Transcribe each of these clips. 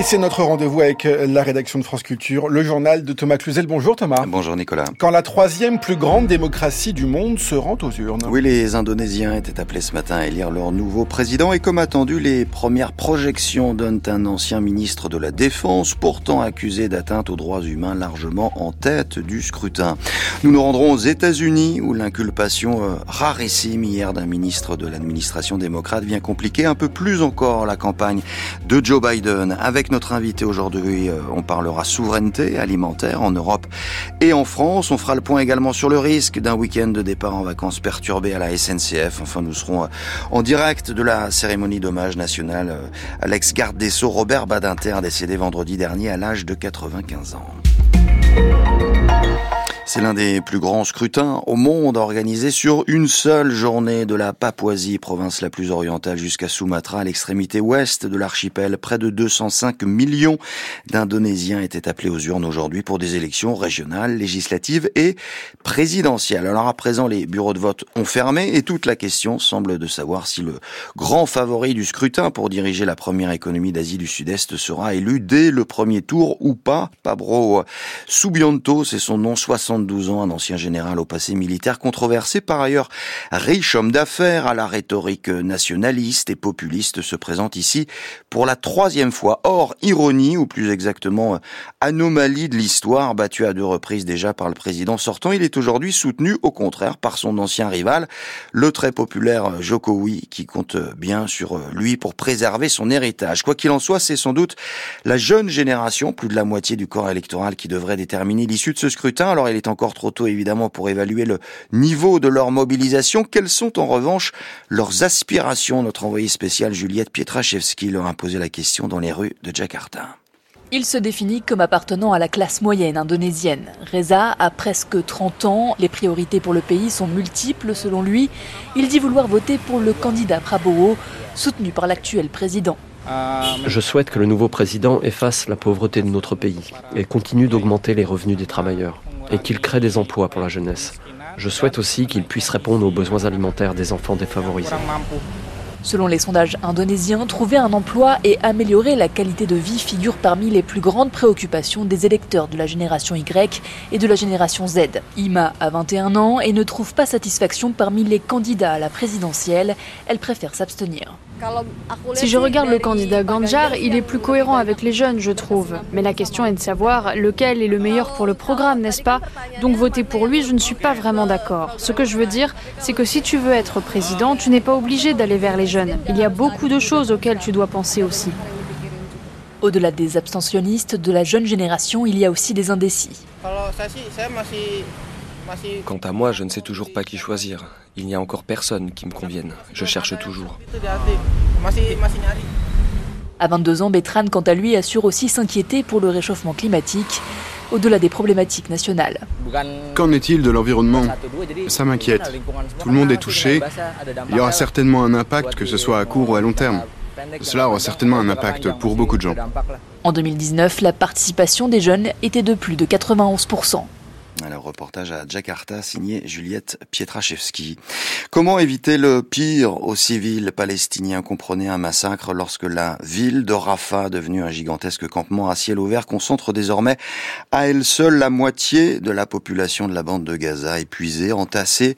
Et c'est notre rendez-vous avec euh, la rédaction de France Culture, le journal de Thomas Cluzel. Bonjour Thomas. Bonjour Nicolas. Quand la troisième plus grande démocratie du monde se rend aux urnes. Oui, les Indonésiens étaient appelés ce matin à élire leur nouveau président et comme attendu, les premières projections donnent un ancien ministre de la Défense, pourtant accusé d'atteinte aux droits humains, largement en tête du scrutin. Nous nous rendrons aux États-Unis où l'inculpation euh, rarissime hier d'un ministre de l'administration démocrate vient compliquer un peu plus encore la campagne de Joe Biden avec notre invité aujourd'hui, euh, on parlera souveraineté alimentaire en Europe et en France. On fera le point également sur le risque d'un week-end de départ en vacances perturbé à la SNCF. Enfin, nous serons euh, en direct de la cérémonie d'hommage national euh, à l'ex-garde des Sceaux Robert Badinter, décédé vendredi dernier à l'âge de 95 ans. C'est l'un des plus grands scrutins au monde organisé sur une seule journée de la Papouasie, province la plus orientale jusqu'à Sumatra, à l'extrémité ouest de l'archipel. Près de 205 millions d'Indonésiens étaient appelés aux urnes aujourd'hui pour des élections régionales, législatives et présidentielles. Alors à présent, les bureaux de vote ont fermé et toute la question semble de savoir si le grand favori du scrutin pour diriger la première économie d'Asie du Sud-Est sera élu dès le premier tour ou pas. Pabro Subianto, c'est son nom, 60 12 ans, un ancien général au passé militaire controversé, par ailleurs riche homme d'affaires à la rhétorique nationaliste et populiste, se présente ici pour la troisième fois. Or, ironie, ou plus exactement anomalie de l'histoire, battue à deux reprises déjà par le président sortant, il est aujourd'hui soutenu au contraire par son ancien rival, le très populaire Jokowi, qui compte bien sur lui pour préserver son héritage. Quoi qu'il en soit, c'est sans doute la jeune génération, plus de la moitié du corps électoral, qui devrait déterminer l'issue de ce scrutin. Alors il est encore trop tôt évidemment pour évaluer le niveau de leur mobilisation. Quelles sont en revanche leurs aspirations? Notre envoyée spéciale Juliette Pietraszewski leur a posé la question dans les rues de Jakarta. Il se définit comme appartenant à la classe moyenne indonésienne. Reza a presque 30 ans, les priorités pour le pays sont multiples selon lui. Il dit vouloir voter pour le candidat Prabowo, soutenu par l'actuel président. Je souhaite que le nouveau président efface la pauvreté de notre pays et continue d'augmenter les revenus des travailleurs et qu'il crée des emplois pour la jeunesse. Je souhaite aussi qu'il puisse répondre aux besoins alimentaires des enfants défavorisés. Selon les sondages indonésiens, trouver un emploi et améliorer la qualité de vie figure parmi les plus grandes préoccupations des électeurs de la génération Y et de la génération Z. Ima a 21 ans et ne trouve pas satisfaction parmi les candidats à la présidentielle. Elle préfère s'abstenir. Si je regarde le candidat Ganjar, il est plus cohérent avec les jeunes, je trouve. Mais la question est de savoir lequel est le meilleur pour le programme, n'est-ce pas? Donc voter pour lui, je ne suis pas vraiment d'accord. Ce que je veux dire, c'est que si tu veux être président, tu n'es pas obligé d'aller vers les jeunes. Il y a beaucoup de choses auxquelles tu dois penser aussi. Au-delà des abstentionnistes de la jeune génération, il y a aussi des indécis. Quant à moi, je ne sais toujours pas qui choisir. Il n'y a encore personne qui me convienne. Je cherche toujours. À 22 ans, Betran, quant à lui, assure aussi s'inquiéter pour le réchauffement climatique, au-delà des problématiques nationales. Qu'en est-il de l'environnement? Ça m'inquiète. Tout le monde est touché. Il y aura certainement un impact, que ce soit à court ou à long terme. Cela aura certainement un impact pour beaucoup de gens. En 2019, la participation des jeunes était de plus de 91%. Alors, reportage à Jakarta signé Juliette Pietraszewski. Comment éviter le pire aux civils palestiniens Comprenez un massacre lorsque la ville de Rafah, devenue un gigantesque campement à ciel ouvert, concentre désormais à elle seule la moitié de la population de la bande de Gaza, épuisée, entassée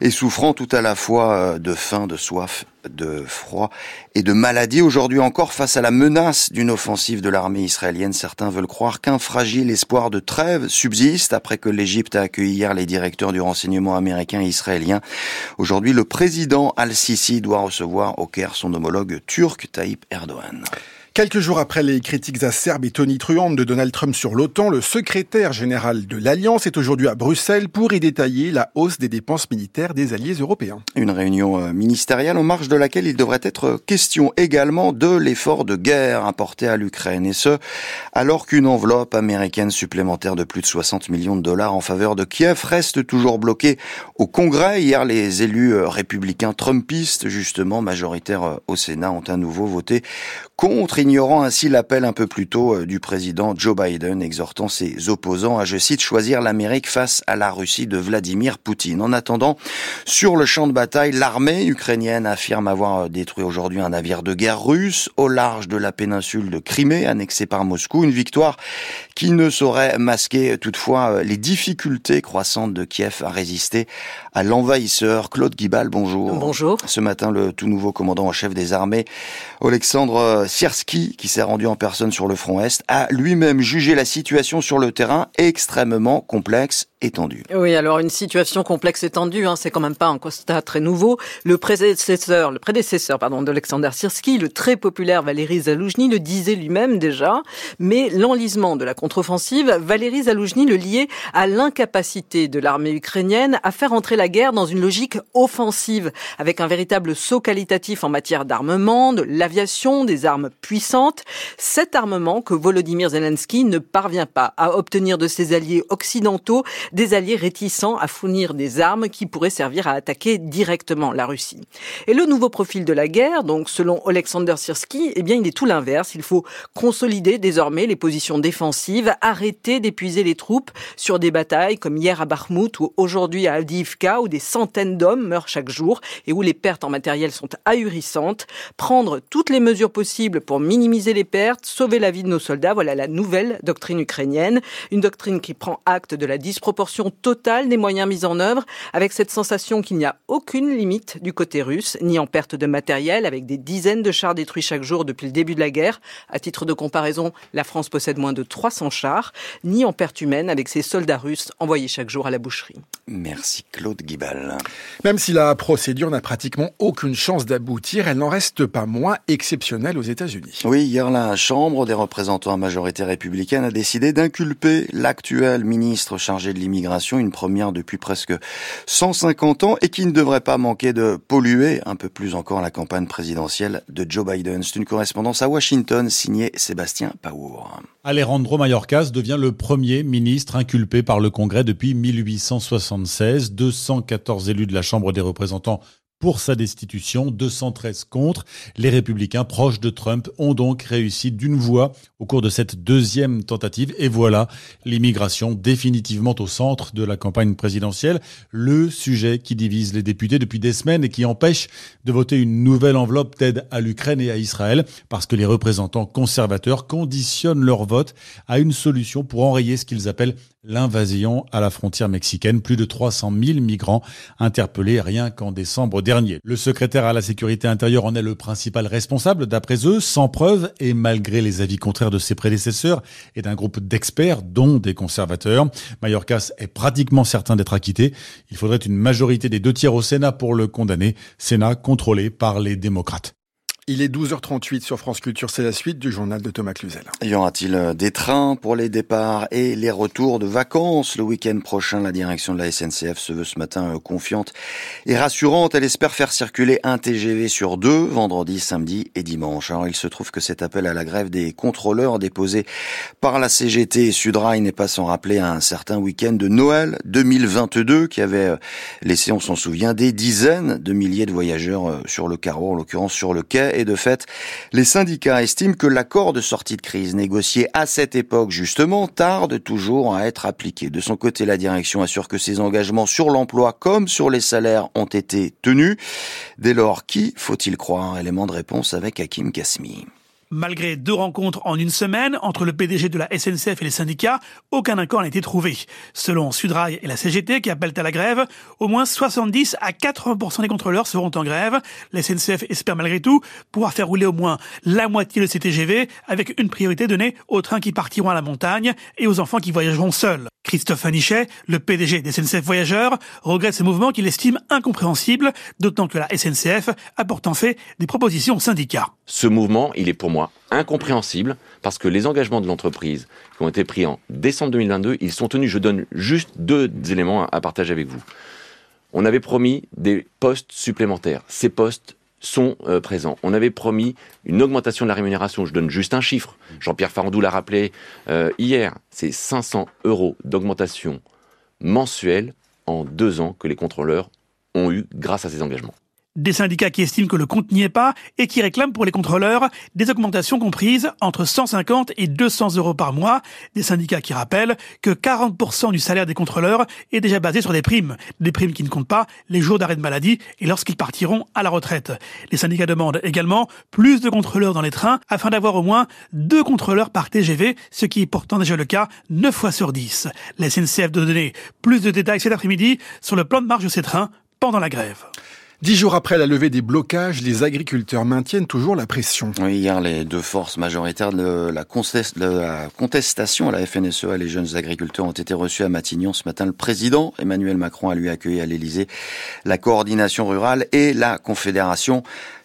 et souffrant tout à la fois euh, de faim, de soif de froid et de maladie. Aujourd'hui encore, face à la menace d'une offensive de l'armée israélienne, certains veulent croire qu'un fragile espoir de trêve subsiste après que l'Égypte a accueilli hier les directeurs du renseignement américain et israélien. Aujourd'hui, le président Al-Sisi doit recevoir au Caire son homologue turc Tayyip Erdogan. Quelques jours après les critiques acerbes et tonitruantes de Donald Trump sur l'OTAN, le secrétaire général de l'Alliance est aujourd'hui à Bruxelles pour y détailler la hausse des dépenses militaires des alliés européens. Une réunion euh, ministérielle en marge de laquelle il devrait être question également de l'effort de guerre apporté à l'Ukraine. Et ce, alors qu'une enveloppe américaine supplémentaire de plus de 60 millions de dollars en faveur de Kiev reste toujours bloquée au Congrès. Hier, les élus euh, républicains trumpistes, justement majoritaires euh, au Sénat, ont à nouveau voté contre ignorant ainsi l'appel un peu plus tôt euh, du président Joe Biden exhortant ses opposants à, je cite, choisir l'Amérique face à la Russie de Vladimir Poutine. En attendant, sur le champ de bataille, l'armée ukrainienne affirme avoir détruit aujourd'hui un navire de guerre russe au large de la péninsule de Crimée, annexée par Moscou. Une victoire qui ne saurait masquer toutefois les difficultés croissantes de Kiev à résister à l'envahisseur. Claude Guibal, bonjour. Bonjour. Ce matin, le tout nouveau commandant en chef des armées, Alexandre Sierski, qui s'est rendu en personne sur le front Est, a lui-même jugé la situation sur le terrain extrêmement complexe étendue. Oui, alors une situation complexe étendue, hein, c'est quand même pas un constat très nouveau. Le prédécesseur, le prédécesseur pardon, d'Alexander Sirski, le très populaire Valéry Zaloujny, le disait lui-même déjà, mais l'enlisement de la contre-offensive, Valéry Zaloujny le liait à l'incapacité de l'armée ukrainienne à faire entrer la guerre dans une logique offensive, avec un véritable saut qualitatif en matière d'armement, de l'aviation, des armes puissantes. Cet armement que Volodymyr Zelensky ne parvient pas à obtenir de ses alliés occidentaux des alliés réticents à fournir des armes qui pourraient servir à attaquer directement la Russie. Et le nouveau profil de la guerre, donc selon Alexander Sirski, eh bien il est tout l'inverse. Il faut consolider désormais les positions défensives, arrêter d'épuiser les troupes sur des batailles comme hier à Bakhmut ou aujourd'hui à Avdiivka où des centaines d'hommes meurent chaque jour et où les pertes en matériel sont ahurissantes. Prendre toutes les mesures possibles pour minimiser les pertes, sauver la vie de nos soldats, voilà la nouvelle doctrine ukrainienne. Une doctrine qui prend acte de la disproportion totale des moyens mis en œuvre, avec cette sensation qu'il n'y a aucune limite du côté russe, ni en perte de matériel, avec des dizaines de chars détruits chaque jour depuis le début de la guerre. À titre de comparaison, la France possède moins de 300 chars, ni en perte humaine, avec ses soldats russes envoyés chaque jour à la boucherie. Merci Claude Guibal. Même si la procédure n'a pratiquement aucune chance d'aboutir, elle n'en reste pas moins exceptionnelle aux États-Unis. Oui, hier la Chambre des représentants à majorité républicaine a décidé d'inculper l'actuel ministre chargé de l'immigration, une première depuis presque 150 ans et qui ne devrait pas manquer de polluer un peu plus encore la campagne présidentielle de Joe Biden. C'est une correspondance à Washington signée Sébastien Paour. Alejandro Mayorkas devient le premier ministre inculpé par le Congrès depuis 1876. 214 élus de la Chambre des représentants pour sa destitution, 213 contre. Les républicains proches de Trump ont donc réussi d'une voix au cours de cette deuxième tentative. Et voilà l'immigration définitivement au centre de la campagne présidentielle, le sujet qui divise les députés depuis des semaines et qui empêche de voter une nouvelle enveloppe d'aide à l'Ukraine et à Israël, parce que les représentants conservateurs conditionnent leur vote à une solution pour enrayer ce qu'ils appellent l'invasion à la frontière mexicaine. Plus de 300 000 migrants interpellés rien qu'en décembre dernier. Le secrétaire à la sécurité intérieure en est le principal responsable, d'après eux, sans preuve et malgré les avis contraires de ses prédécesseurs et d'un groupe d'experts, dont des conservateurs. Mayorkas est pratiquement certain d'être acquitté. Il faudrait une majorité des deux tiers au Sénat pour le condamner. Sénat contrôlé par les démocrates. Il est 12h38 sur France Culture, c'est la suite du journal de Thomas Cluzel. Y aura-t-il euh, des trains pour les départs et les retours de vacances le week-end prochain? La direction de la SNCF se veut ce matin euh, confiante et rassurante. Elle espère faire circuler un TGV sur deux, vendredi, samedi et dimanche. Alors il se trouve que cet appel à la grève des contrôleurs déposé par la CGT et Sudrail n'est pas sans rappeler un certain week-end de Noël 2022 qui avait euh, laissé, on s'en souvient, des dizaines de milliers de voyageurs sur le carreau, en l'occurrence sur le quai et de fait, les syndicats estiment que l'accord de sortie de crise négocié à cette époque justement tarde toujours à être appliqué. De son côté, la direction assure que ses engagements sur l'emploi comme sur les salaires ont été tenus. Dès lors, qui faut-il croire? Élément de réponse avec Hakim Kasmi. Malgré deux rencontres en une semaine entre le PDG de la SNCF et les syndicats, aucun accord n'a été trouvé. Selon Sudrail et la CGT qui appellent à la grève, au moins 70 à 80% des contrôleurs seront en grève. La SNCF espère malgré tout pouvoir faire rouler au moins la moitié de ces TGV avec une priorité donnée aux trains qui partiront à la montagne et aux enfants qui voyageront seuls. Christophe Anichet, le PDG des SNCF Voyageurs, regrette ce mouvement qu'il estime incompréhensible, d'autant que la SNCF apporte en fait des propositions aux syndicats. Ce mouvement, il est pour incompréhensible parce que les engagements de l'entreprise qui ont été pris en décembre 2022, ils sont tenus. Je donne juste deux éléments à partager avec vous. On avait promis des postes supplémentaires. Ces postes sont euh, présents. On avait promis une augmentation de la rémunération. Je donne juste un chiffre. Jean-Pierre Farandou l'a rappelé euh, hier. C'est 500 euros d'augmentation mensuelle en deux ans que les contrôleurs ont eu grâce à ces engagements. Des syndicats qui estiment que le compte n'y est pas et qui réclament pour les contrôleurs des augmentations comprises entre 150 et 200 euros par mois. Des syndicats qui rappellent que 40% du salaire des contrôleurs est déjà basé sur des primes. Des primes qui ne comptent pas les jours d'arrêt de maladie et lorsqu'ils partiront à la retraite. Les syndicats demandent également plus de contrôleurs dans les trains afin d'avoir au moins deux contrôleurs par TGV, ce qui est pourtant déjà le cas 9 fois sur 10. La SNCF de donner plus de détails cet après-midi sur le plan de marche de ces trains pendant la grève. Dix jours après la levée des blocages, les agriculteurs maintiennent toujours la pression. Oui, hier, les deux forces majoritaires de la, contestation à la FNSEA, les jeunes agriculteurs, ont été reçus à Matignon ce matin. Le président Emmanuel Macron a lui accueilli à l'Élysée la coordination rurale et la confédération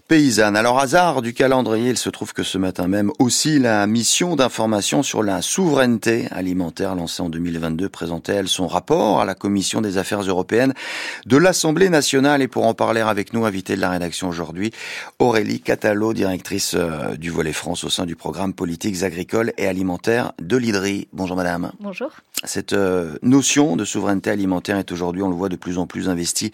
paysanne. Alors hasard du calendrier, il se trouve que ce matin même aussi la mission d'information sur la souveraineté alimentaire lancée en 2022 présentait elle son rapport à la commission des affaires européennes de l'Assemblée nationale et pour en parler avec nous, invité de la rédaction aujourd'hui, Aurélie Catalo, directrice euh, du volet France au sein du programme politiques agricoles et alimentaires de l'IDRI. Bonjour madame. Bonjour. Cette euh, notion de souveraineté alimentaire est aujourd'hui, on le voit, de plus en plus investie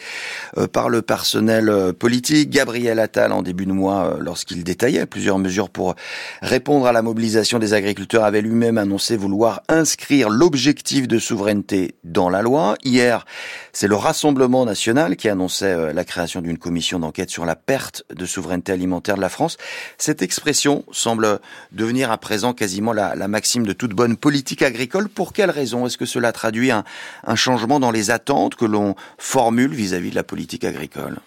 euh, par le personnel politique. Gabriel Attal en début de mois, euh, lorsqu'il détaillait plusieurs mesures pour répondre à la mobilisation des agriculteurs, avait lui-même annoncé vouloir inscrire l'objectif de souveraineté dans la loi. Hier, c'est le Rassemblement national qui annonçait euh, la création d'une commission d'enquête sur la perte de souveraineté alimentaire de la France. Cette expression semble devenir à présent quasiment la, maxime de toute bonne politique agricole. Pour quelle raison Est-ce que cela traduit un, changement dans les attentes que l'on formule vis à -vis de la politique agricole?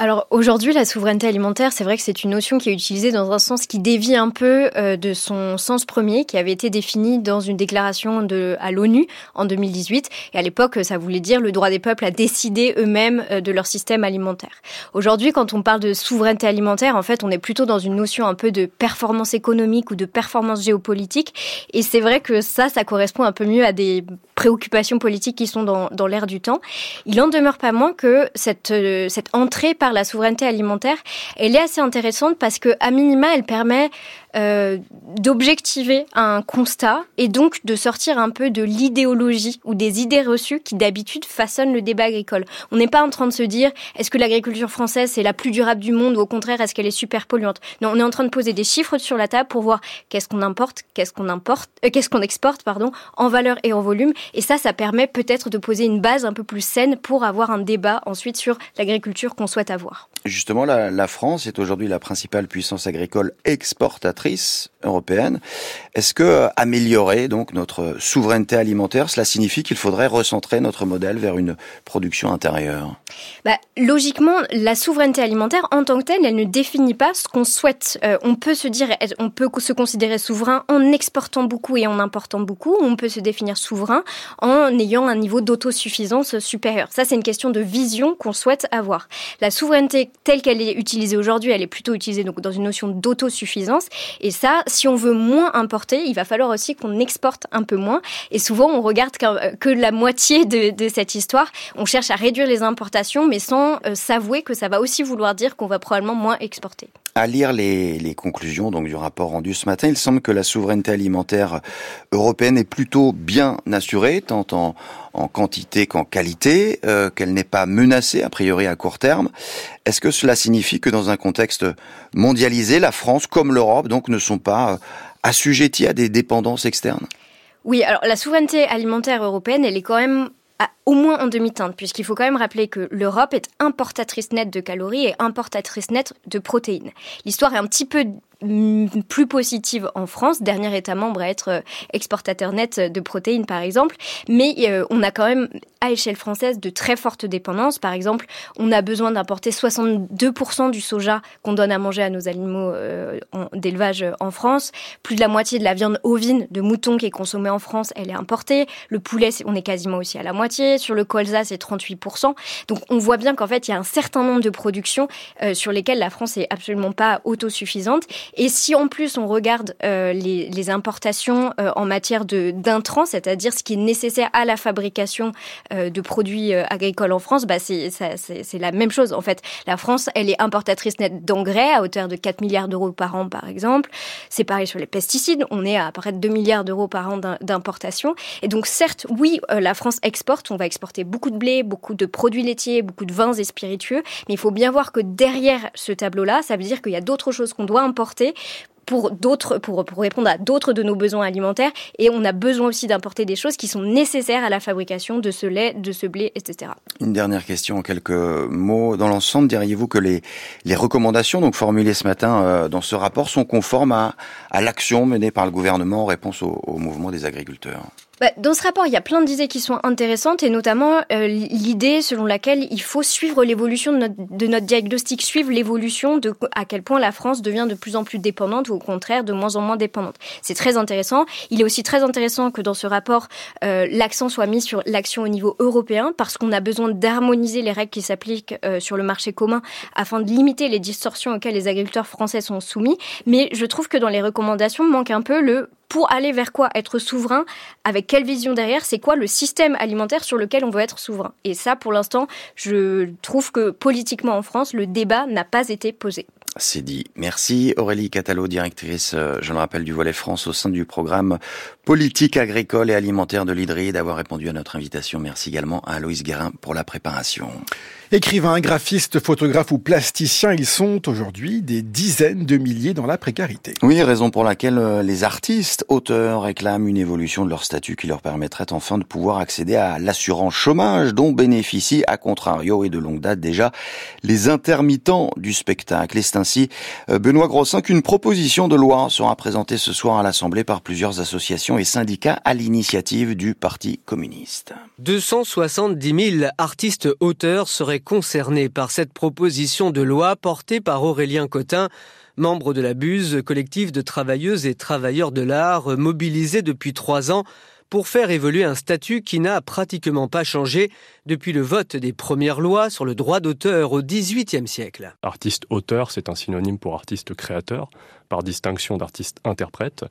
Alors aujourd'hui, la souveraineté alimentaire, c'est vrai que c'est une notion qui est utilisée dans un sens qui dévie un peu euh, de son sens premier, qui avait été défini dans une déclaration de, à l'ONU en 2018. Et à l'époque, ça voulait dire le droit des peuples à décider eux-mêmes euh, de leur système alimentaire. Aujourd'hui, quand on parle de souveraineté alimentaire, en fait, on est plutôt dans une notion un peu de performance économique ou de performance géopolitique. Et c'est vrai que ça, ça correspond un peu mieux à des préoccupations politiques qui sont dans, dans l'air du temps. Il en demeure pas moins que cette, euh, cette entrée la souveraineté alimentaire, elle est assez intéressante parce que, à minima, elle permet euh, d'objectiver un constat et donc de sortir un peu de l'idéologie ou des idées reçues qui d'habitude façonnent le débat agricole. On n'est pas en train de se dire est-ce que l'agriculture française c'est la plus durable du monde ou au contraire est-ce qu'elle est super polluante? Non, on est en train de poser des chiffres sur la table pour voir qu'est-ce qu'on importe, qu'est-ce qu'on importe, euh, qu'est-ce qu'on exporte pardon, en valeur et en volume et ça ça permet peut-être de poser une base un peu plus saine pour avoir un débat ensuite sur l'agriculture qu'on souhaite avoir avoir. Justement la, France est aujourd'hui la principale puissance agricole exportatrice européenne. Est-ce que euh, améliorer donc notre souveraineté alimentaire, cela signifie qu'il faudrait recentrer notre modèle vers une production intérieure? Bah, Logiquement, la souveraineté alimentaire en tant que telle, elle ne définit pas ce qu'on souhaite. Euh, on peut se dire, on peut se considérer souverain en exportant beaucoup et en important beaucoup. On peut se définir souverain en ayant un niveau d'autosuffisance supérieur. Ça, c'est une question de vision qu'on souhaite avoir. La souveraineté telle qu'elle est utilisée aujourd'hui, elle est plutôt utilisée donc dans une notion d'autosuffisance. Et ça, si on veut moins importer, il va falloir aussi qu'on exporte un peu moins. Et souvent, on regarde que, la moitié de, cette histoire. On cherche à réduire les importations, mais sans euh, s'avouer que ça va aussi vouloir dire qu'on va probablement moins exporter. À lire les, conclusions donc du rapport rendu ce matin, il semble que la souveraineté alimentaire européenne est plutôt bien assurée, tant en, quantité qu'en qualité, euh, qu'elle n'est pas menacée a priori à court terme. Est-ce que cela signifie que dans un contexte mondialisé, la France comme l'Europe donc ne sont pas euh, assujetties à des dépendances externes? Oui, alors la souveraineté alimentaire européenne, elle est quand même au moins en demi-teinte, puisqu'il faut quand même rappeler que l'Europe est importatrice nette de calories et importatrice nette de protéines. L'histoire est un petit peu plus positive en France, dernier État membre à être euh, exportateur net de protéines par exemple, mais euh, on a quand même à échelle française de très fortes dépendances. Par exemple, on a besoin d'importer 62% du soja qu'on donne à manger à nos animaux euh, d'élevage en France. Plus de la moitié de la viande ovine de mouton qui est consommée en France, elle est importée. Le poulet, on est quasiment aussi à la moitié. Sur le colza, c'est 38%. Donc on voit bien qu'en fait, il y a un certain nombre de productions sur lesquelles la France est absolument pas autosuffisante Et si en plus on regarde euh, les, importations euh, en matière d'intrants, c'est-à-dire ce qui est nécessaire à la fabrication euh, de produits agricoles en France, bah c'est la même chose en fait. La France, elle est importatrice nette d'engrais à hauteur de 4 milliards d'euros par an par exemple. C'est pareil sur les pesticides, on est à, à près de 2 milliards d'euros par an d'importation. Et donc certes, oui, la France exporte, on va exporter beaucoup de blé, beaucoup de produits laitiers, beaucoup de vins et spiritueux, mais il faut bien voir que derrière ce tableau-là, ça veut dire qu'il y a d'autres choses qu'on doit importer pour d'autres, pour, répondre à d'autres de nos besoins alimentaires. Et on a besoin aussi d'importer des choses qui sont nécessaires à la fabrication de ce lait, de ce blé, etc. Une dernière question quelques mots. Dans l'ensemble, diriez-vous que les, recommandations donc formulées ce matin euh, dans ce rapport sont conformes à, l'action menée par le gouvernement en réponse au mouvement des agriculteurs? Bah, dans ce rapport, il y a plein d'idées qui sont intéressantes et notamment euh, l'idée selon laquelle il faut suivre l'évolution de notre, diagnostic, suivre l'évolution de à quel point la France devient de plus en plus dépendante ou au contraire de moins en moins dépendante. C'est très intéressant. Il est aussi très intéressant que dans ce rapport, euh, l'accent soit mis sur l'action au niveau européen parce qu'on a besoin d'harmoniser les règles qui s'appliquent euh, sur le marché commun afin de limiter les distorsions auxquelles les agriculteurs français sont soumis. Mais je trouve que dans les recommandations manque un peu le pour aller vers quoi Être souverain Avec quelle vision derrière C'est quoi le système alimentaire sur lequel on veut être souverain Et ça, pour l'instant, je trouve que politiquement en France, le débat n'a pas été posé. C'est dit. Merci Aurélie Catalo, directrice, euh, je le rappelle, du Volet France au sein du programme politique agricole et alimentaire de l'IDRI, d'avoir répondu à notre invitation. Merci également à Aloïs Guérin pour la préparation. Écrivains, graphistes, photographes ou plasticiens, ils sont aujourd'hui des dizaines de milliers dans la précarité. Oui, raison pour laquelle euh, les artistes, auteurs réclament une évolution de leur statut qui leur permettrait enfin de pouvoir accéder à l'assurance chômage dont bénéficient, à contrario et de longue date déjà, les intermittents du spectacle. Et c'est ainsi, euh, Benoît Grossin, qu'une proposition de loi sera présentée ce soir à l'Assemblée par plusieurs associations et syndicats à l'initiative du Parti communiste. 270 000 artistes auteurs seraient concernés par cette proposition de loi portée par Aurélien Cotin, membre de la BUSE, collectif de travailleuses et travailleurs de l'art, mobilisé depuis trois ans pour faire évoluer un statut qui n'a pratiquement pas changé depuis le vote des premières lois sur le droit d'auteur au XVIIIe siècle. Artiste-auteur, c'est un synonyme pour artiste-créateur, par distinction d'artiste-interprète.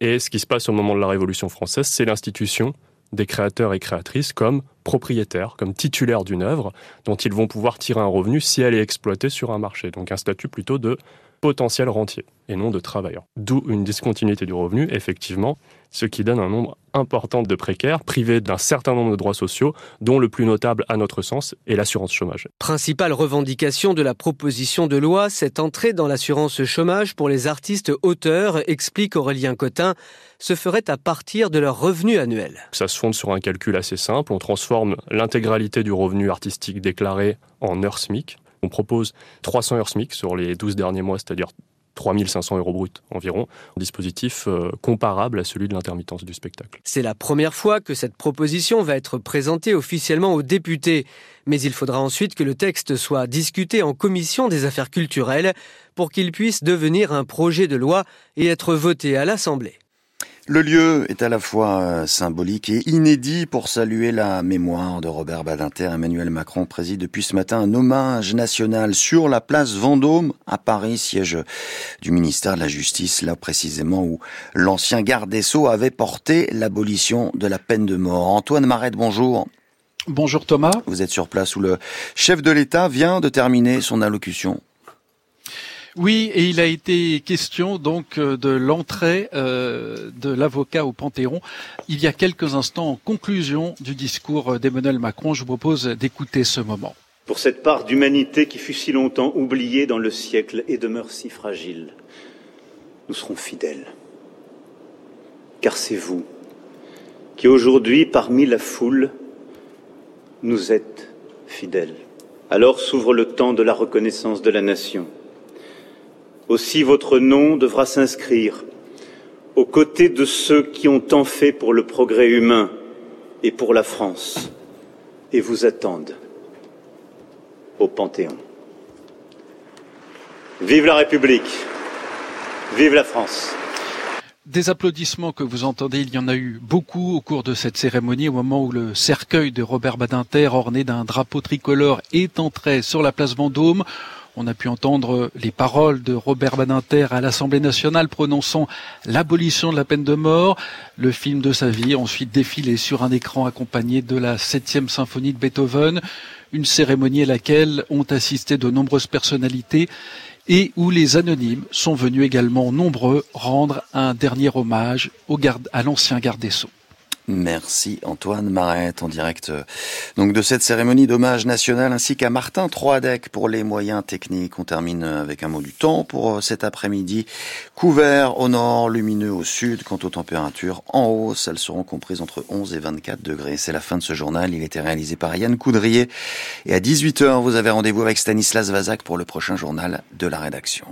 Et ce qui se passe au moment de la Révolution française, c'est l'institution des créateurs et créatrices comme propriétaires, comme titulaires d'une œuvre dont ils vont pouvoir tirer un revenu si elle est exploitée sur un marché. Donc un statut plutôt de potentiel rentier et non de travailleur. D'où une discontinuité du revenu, effectivement, ce qui donne un nombre important de précaires privés d'un certain nombre de droits sociaux, dont le plus notable, à notre sens, est l'assurance chômage. Principale revendication de la proposition de loi, cette entrée dans l'assurance chômage pour les artistes auteurs, explique Aurélien Cotin, se ferait à partir de leur revenu annuel. Ça se fonde sur un calcul assez simple. On transforme l'intégralité du revenu artistique déclaré en heures SMIC. On propose 300 heures SMIC sur les 12 derniers mois, c'est-à-dire 3500 euros bruts environ, un dispositif euh, comparable à celui de l'intermittence du spectacle. C'est la première fois que cette proposition va être présentée officiellement aux députés, mais il faudra ensuite que le texte soit discuté en commission des affaires culturelles pour qu'il puisse devenir un projet de loi et être voté à l'Assemblée. Le lieu est à la fois euh, symbolique et inédit pour saluer la mémoire de Robert Badinter. Emmanuel Macron préside depuis ce matin un hommage national sur la place Vendôme à Paris, siège du ministère de la Justice, là précisément où l'ancien garde des Sceaux avait porté l'abolition de la peine de mort. Antoine Marette, bonjour. Bonjour Thomas. Vous êtes sur place où le chef de l'État vient de terminer son allocution. Oui, et il a été question donc euh, de l'entrée euh, de l'avocat au Panthéon il y a quelques instants en conclusion du discours d'Emmanuel Macron. Je vous propose d'écouter ce moment. Pour cette part d'humanité qui fut si longtemps oubliée dans le siècle et demeure si fragile, nous serons fidèles. Car c'est vous qui aujourd'hui, parmi la foule, nous êtes fidèles. Alors s'ouvre le temps de la reconnaissance de la nation aussi votre nom devra s'inscrire aux côtés de ceux qui ont tant fait pour le progrès humain et pour la France et vous attendent au Panthéon. Vive la République, vive la France. Des applaudissements que vous entendez, il y en a eu beaucoup au cours de cette cérémonie, au moment où le cercueil de Robert Badinter, orné d'un drapeau tricolore, est entré sur la place Vendôme. On a pu entendre les paroles de Robert Badinter à l'Assemblée nationale prononçant l'abolition de la peine de mort. Le film de sa vie ensuite défilé sur un écran accompagné de la septième symphonie de Beethoven, une cérémonie à laquelle ont assisté de nombreuses personnalités et où les anonymes sont venus également nombreux rendre un dernier hommage au garde, à l'ancien garde des Sceaux. Merci Antoine Marette en direct euh, donc de cette cérémonie d'hommage national ainsi qu'à Martin Troadec pour les moyens techniques. On termine avec un mot du temps pour euh, cet après-midi. Couvert au nord, lumineux au sud. Quant aux températures en hausse, elles seront comprises entre 11 et 24 degrés. C'est la fin de ce journal. Il était réalisé par Yann Coudrier. Et à 18h, vous avez rendez-vous avec Stanislas Vazak pour le prochain journal de la rédaction.